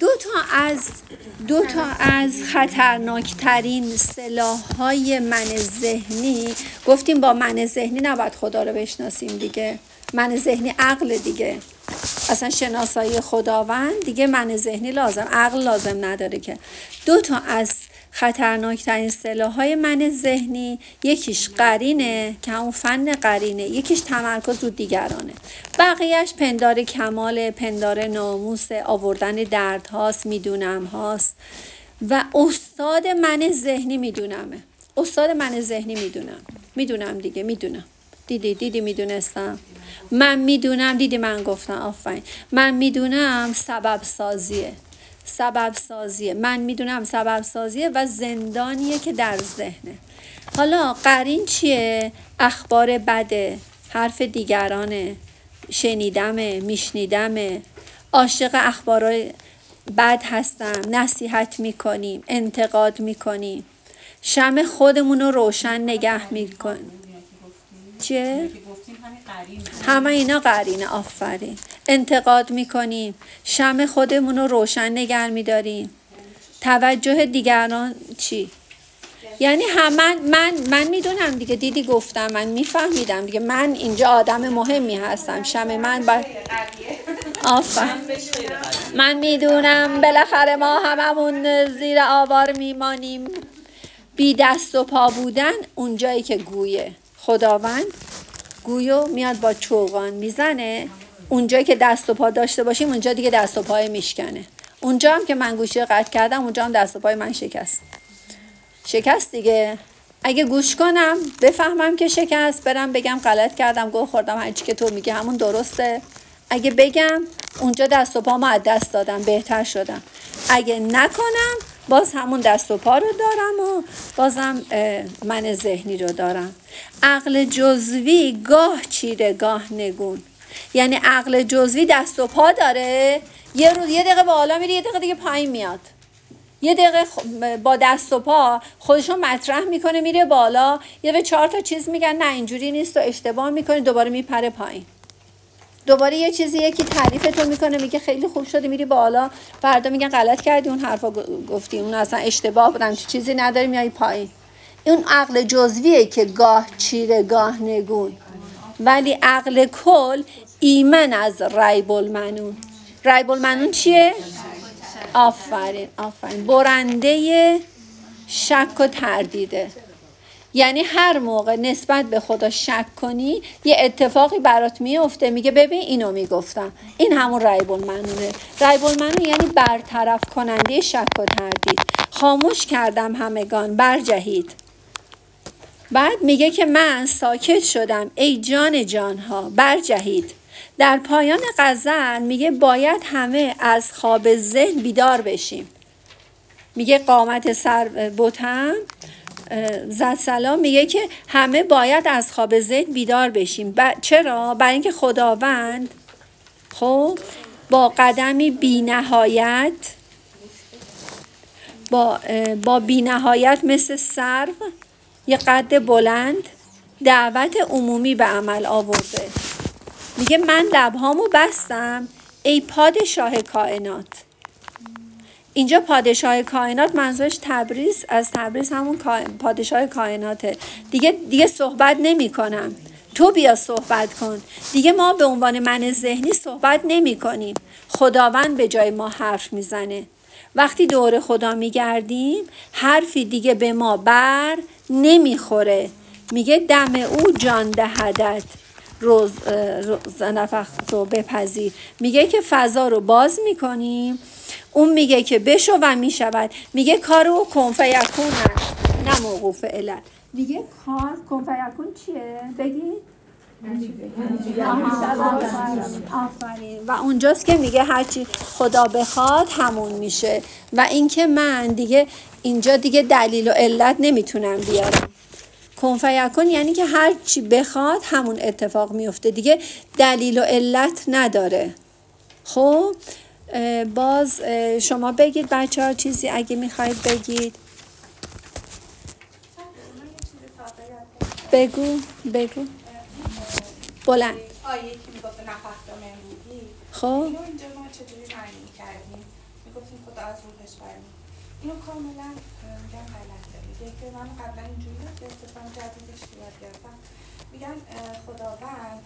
دو تا از دو تا از خطرناکترین سلاح های من ذهنی گفتیم با من ذهنی نباید خدا رو بشناسیم دیگه. من ذهنی عقل دیگه. اصلا شناسایی خداوند دیگه من ذهنی لازم عقل لازم نداره که. دو تا از خطرناکترین سلاح های من ذهنی یکیش قرینه که همون فن قرینه یکیش تمرکز رو دیگرانه. بقیهش پندار کمال پندار ناموس آوردن درد هاست می‌دونم هاست. و استاد من ذهنی میدونمه. استاد من ذهنی می‌دونم. می‌دونم دیگه می‌دونم. دیدی دیدی می‌دونستم. من می‌دونم دیدی من گفتم. آفرین. من می‌دونم سبب سازیه سبب سازیه من می‌دونم سبب سازیه و زندانیه که در ذهنه. حالا قرین چیه؟ اخبار بده. حرف دیگرانه. شنیدمه میشنیدمه. عاشق اخبار بد هستم. نصیحت می‌کنیم انتقاد می‌کنیم. شم خودمون رو روشن نگه می‌کنیم چیه؟ همه اینا قرینه. آفرین. انتقاد می‌کنیم. شم خودمون رو روشن نگر میداریم. توجه دیگران چی؟ یعنی همه من من می‌دونم دیگه. دیدی گفتم من میفهمیدم دیگه. من اینجا آدم مهمی هستم. شم من با آفر من می‌دونم بالاخره ما هممون زیر آوار میمانیم. بی دست و پا بودن اونجایی که گویه. خداوند گویو میاد با چوغان می‌زنه. اونجایی که دست و پا داشته باشیم اونجا دیگه دست و پای میشکنه. اونجا هم که من گوشی قطع کردم اونجا هم دست و پای من شکست. شکست دیگه. اگه گوش کنم بفهمم که شکست برم بگم غلط کردم گوه خوردم هرچی که تو میگه همون درسته. اگه بگم اونجا دست و پا از دست دادم بهتر شدم. اگه نکنم باز همون دست و پا رو دارم و بازم من ذهنی رو دارم. عقل جزوی گاه چیره گاه نگون. یعنی عقل جزوی دست و پا داره. یه روز یه دقیقه بالا میره یه دقیقه دیگه پایین میاد. یه دقیقه با دست و پا خودشون مطرح می‌کنه میره بالا. یه به چهار تا چیز میگن نه اینجوری نیست و اشتباه می‌کنه دوباره میپره پایین. دوباره یه چیزی یکی تعریف تو می‌کنه میگه خیلی خوب شده میری بالا. فردا میگن غلط کردی اون حرفا گفتی. اون اصلا اشتباه بودن چیزی نداری میای پایین. اون عقل جزویه که گاه چیره گاه نگون. ولی عقل کل ایمن از ریب المنون ریب المنون چیه؟ آفرین آفرین. برنده شک و تردیده. یعنی هر موقع نسبت به خدا شک کنی یه اتفاقی برات میفته میگه ببین اینو می‌گفتم. این همون ریب المنونه ریب المنون یعنی برطرف کننده شک و تردید. خاموش کردم همگان برجهید. بعد میگه که من ساکت شدم. ای جان جانها برجهید. در پایان غزل میگه باید همه از خواب ذهن بیدار بشیم. میگه قامت سر بوتم زد سلام. میگه که همه باید از خواب ذهن بیدار بشیم. چرا؟ برای اینکه خداوند خب با قدمی بی نهایت با, با بی نهایت مثل سرو یه قد بلند دعوت عمومی به عمل آورده. میگه من لبهامو بستم ای پادشاه کائنات. اینجا پادشاه کائنات منظورش تبریز از تبریز همون پادشاه کائناته. دیگه دیگه صحبت نمی کنم تو بیا صحبت کن. دیگه ما به عنوان من ذهنی صحبت نمی کنیم خداوند به جای ما حرف می‌زنه. وقتی دور خدا میگردیم حرفی دیگه به ما بر نمی‌خوره. میگه دم او جان دهدت. روز, روز نفخ رو بپذیر. میگه که فضا رو باز می‌کنیم. اون میگه که بشو و می‌شود. میگه کار او کنفیکون نه موقوف علت. دیگه کار کنفیکون چیه؟ بگید و اونجاست که میگه هرچی خدا بخواد همون میشه. و اینکه من دیگه اینجا دیگه دلیل و علت نمی‌تونم بیارم. کنفیکون یعنی که هر چی بخواد همون اتفاق میفته. دیگه دلیل و علت نداره. خب باز شما بگید بچه ها چیزی اگه می‌خواید بگید. بگو بگو. بلند. می‌گفت خب. اینجا ما چجوری معنی کردیم؟ می‌گفتیم خدا از روحش برمی اینو کاملا میگم غلطه. میگه که من قبلا اینجوری یاد گرفتم جدیدش یاد گرفتم. میگن خداوند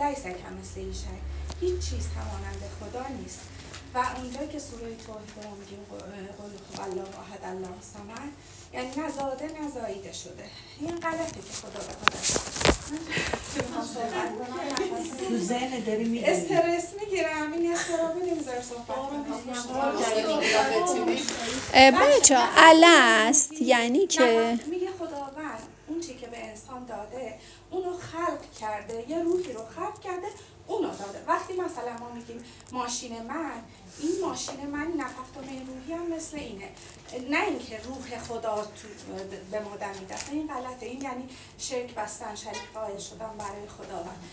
لیس مثل ایشه هیچ چیز همانند خدا نیست. و اونجا که سوره توحید رو میگیم قل الله واحد الله سمن یعنی نزاده نزاییده شده. این غلطه که خدا به داری استرس می‌گیرم این استرابی نمی‌ذاره صحبت بچه است یعنی که میگه خداوند اون چی که به انسان داده اونو خلق کرده یه روحی رو خلق کرده اونو داده وقتی مثلا ما میگیم ماشین من این ماشین من نفخت و روحی هم مثل اینه. نه اینکه روح خدا تو به ما دمیده این غلطه. این یعنی شرک بستن شریک قائل شدن برای خداوند.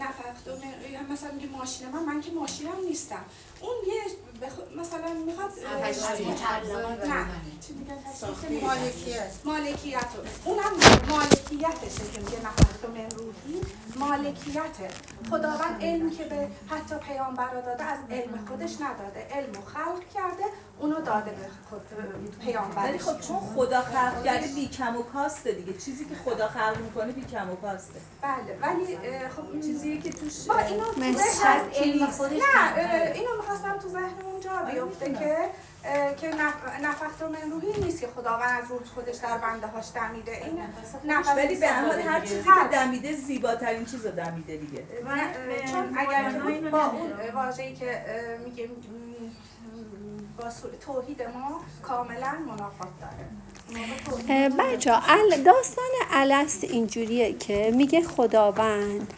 نفخت و مثلا میگه ماشین من من که ماشینم نیستم. اون یه بخ... مثلا می‌خواد نه. مالکیت. مالکیت. اونم مالکیتشه که میگه نفخت و من روحی مالکیته. خداوند علمی که به حتی پیامبر داده از علم خودش نداده. علم خلق کرده اونو داده به خود پیامبر ولی خب چون خدا خلق کرده بی کم و کاسته دیگه. چیزی که خدا خلق می‌کنه بی کم و کاسته. بله ولی خب چیزی که توش با اینو تو علم خودش نه اینو می‌خواستم تو ذهنمون جا بیفته که که نفخت من روحی نیست که خداوند از روح خودش در بنده هاش دمیده. این نفس ولی به هر چیزی که دمیده زیباترین چیز رو دمیده دیگه. چون اگر با اون واژه‌ای که میگیم با توحید ما کاملا منافات داره. بچه داستان الست اینجوریه که میگه خداوند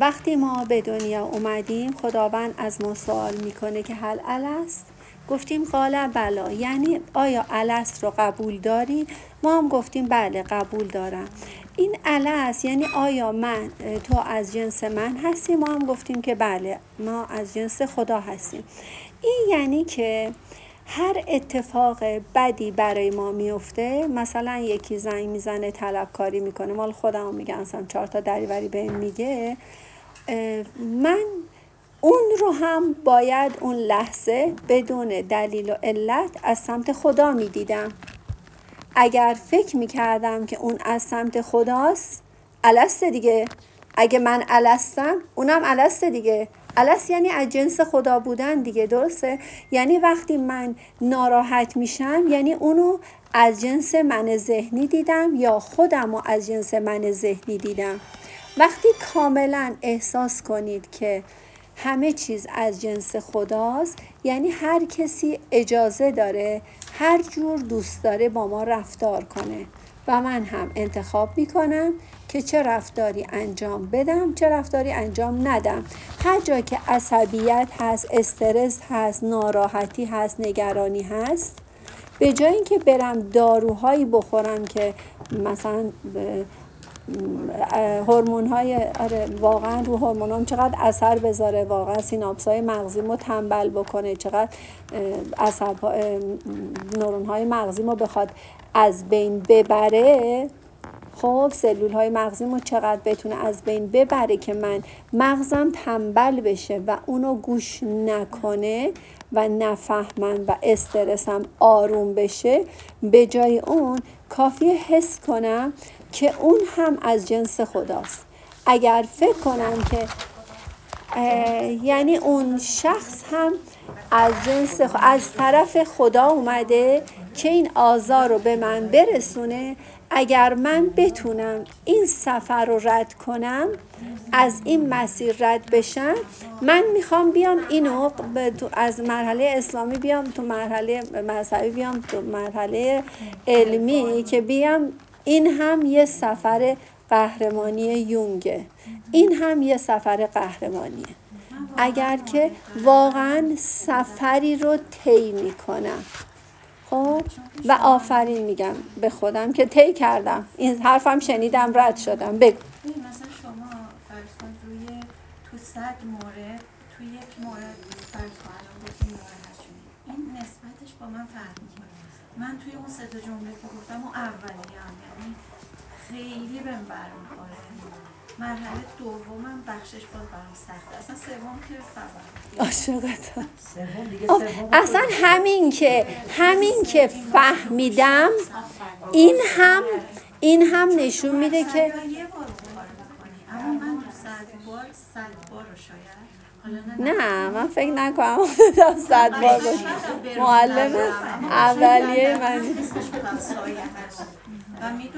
وقتی ما به دنیا اومدیم خداوند از ما سوال می‌کنه که هل الست؟ گفتیم قال بلا یعنی آیا الست رو قبول داری؟ ما هم گفتیم بله قبول دارم. این الست یعنی آیا من تو از جنس من هستی؟ ما هم گفتیم که بله ما از جنس خدا هستیم. این یعنی که هر اتفاق بدی برای ما میفته مثلا یکی زنگ می‌زنه طلبکاری می‌کنه. مال خودم میگم اصلا چهار تا دریوری به میگه من اون رو هم باید اون لحظه بدون دلیل و علت از سمت خدا می‌دیدم. اگر فکر می‌کردم که اون از سمت خداست السته دیگه. اگه من الستم اونم السته دیگه. الست یعنی از جنس خدا بودن دیگه درسته؟ یعنی وقتی من ناراحت میشم یعنی اونو از جنس من ذهنی دیدم یا خودم رو از جنس من ذهنی دیدم. وقتی کاملا احساس کنید که همه چیز از جنس خداست. یعنی هر کسی اجازه داره هر جور دوست داره با ما رفتار کنه. و من هم انتخاب می‌کنم که چه رفتاری انجام بدم چه رفتاری انجام ندم. هر جا که عصبیت هست استرس هست ناراحتی هست نگرانی هست به جای اینکه برم داروهایی بخورم که مثلا هورمون های آره واقعا رو هورمون چقدر اثر بذاره واقعا سیناپس های مغزی ما تنبل بکنه چقدر اثر نورون های مغزی ما بخواد از بین ببره. خب سلول های مغزی ما چقدر بتونه از بین ببره که من مغزم تنبل بشه و اونو گوش نکنه و نفهمن و استرسم آروم بشه. به جای اون کافی حس کنم که اون هم از جنس خداست. اگر فکر کنم که یعنی اون شخص هم از جنس از طرف خدا اومده که این آزار رو به من برسونه اگر من بتونم این سفر رو رد کنم از این مسیر رد بشم من می‌خوام بیام اینو از مرحله اسلامی بیام تو مرحله مذهبی بیام تو مرحله علمی که بیام این هم یه سفر قهرمانی یونگه. این هم یه سفر قهرمانیه. اگر که واقعا سفری رو طی می‌کنم. خب؟ و آفرین میگم به خودم که طی کردم. این حرفم شنیدم رد شدم. بگو. مثلا شما فرض روی تو صد مورد تو یک مورد فرض این نسبتش با من فرق می‌کنه. من توی اون سه تا جمله که گفتم اون اولی هم یعنی خیلی بهم برمیخوره. مرحله دومم بخشش باز برام سخته. اصلا سوم که فقط عاشقتم. سوم دیگه سوم اصلا همین که همین که فهمیدم این هم این هم نشون میده که یه بار اما من تو صد بار صد بار رو شاید حالا نه من فکر نکنم افتادم صد بار معلم اولیه من. و می‌دونم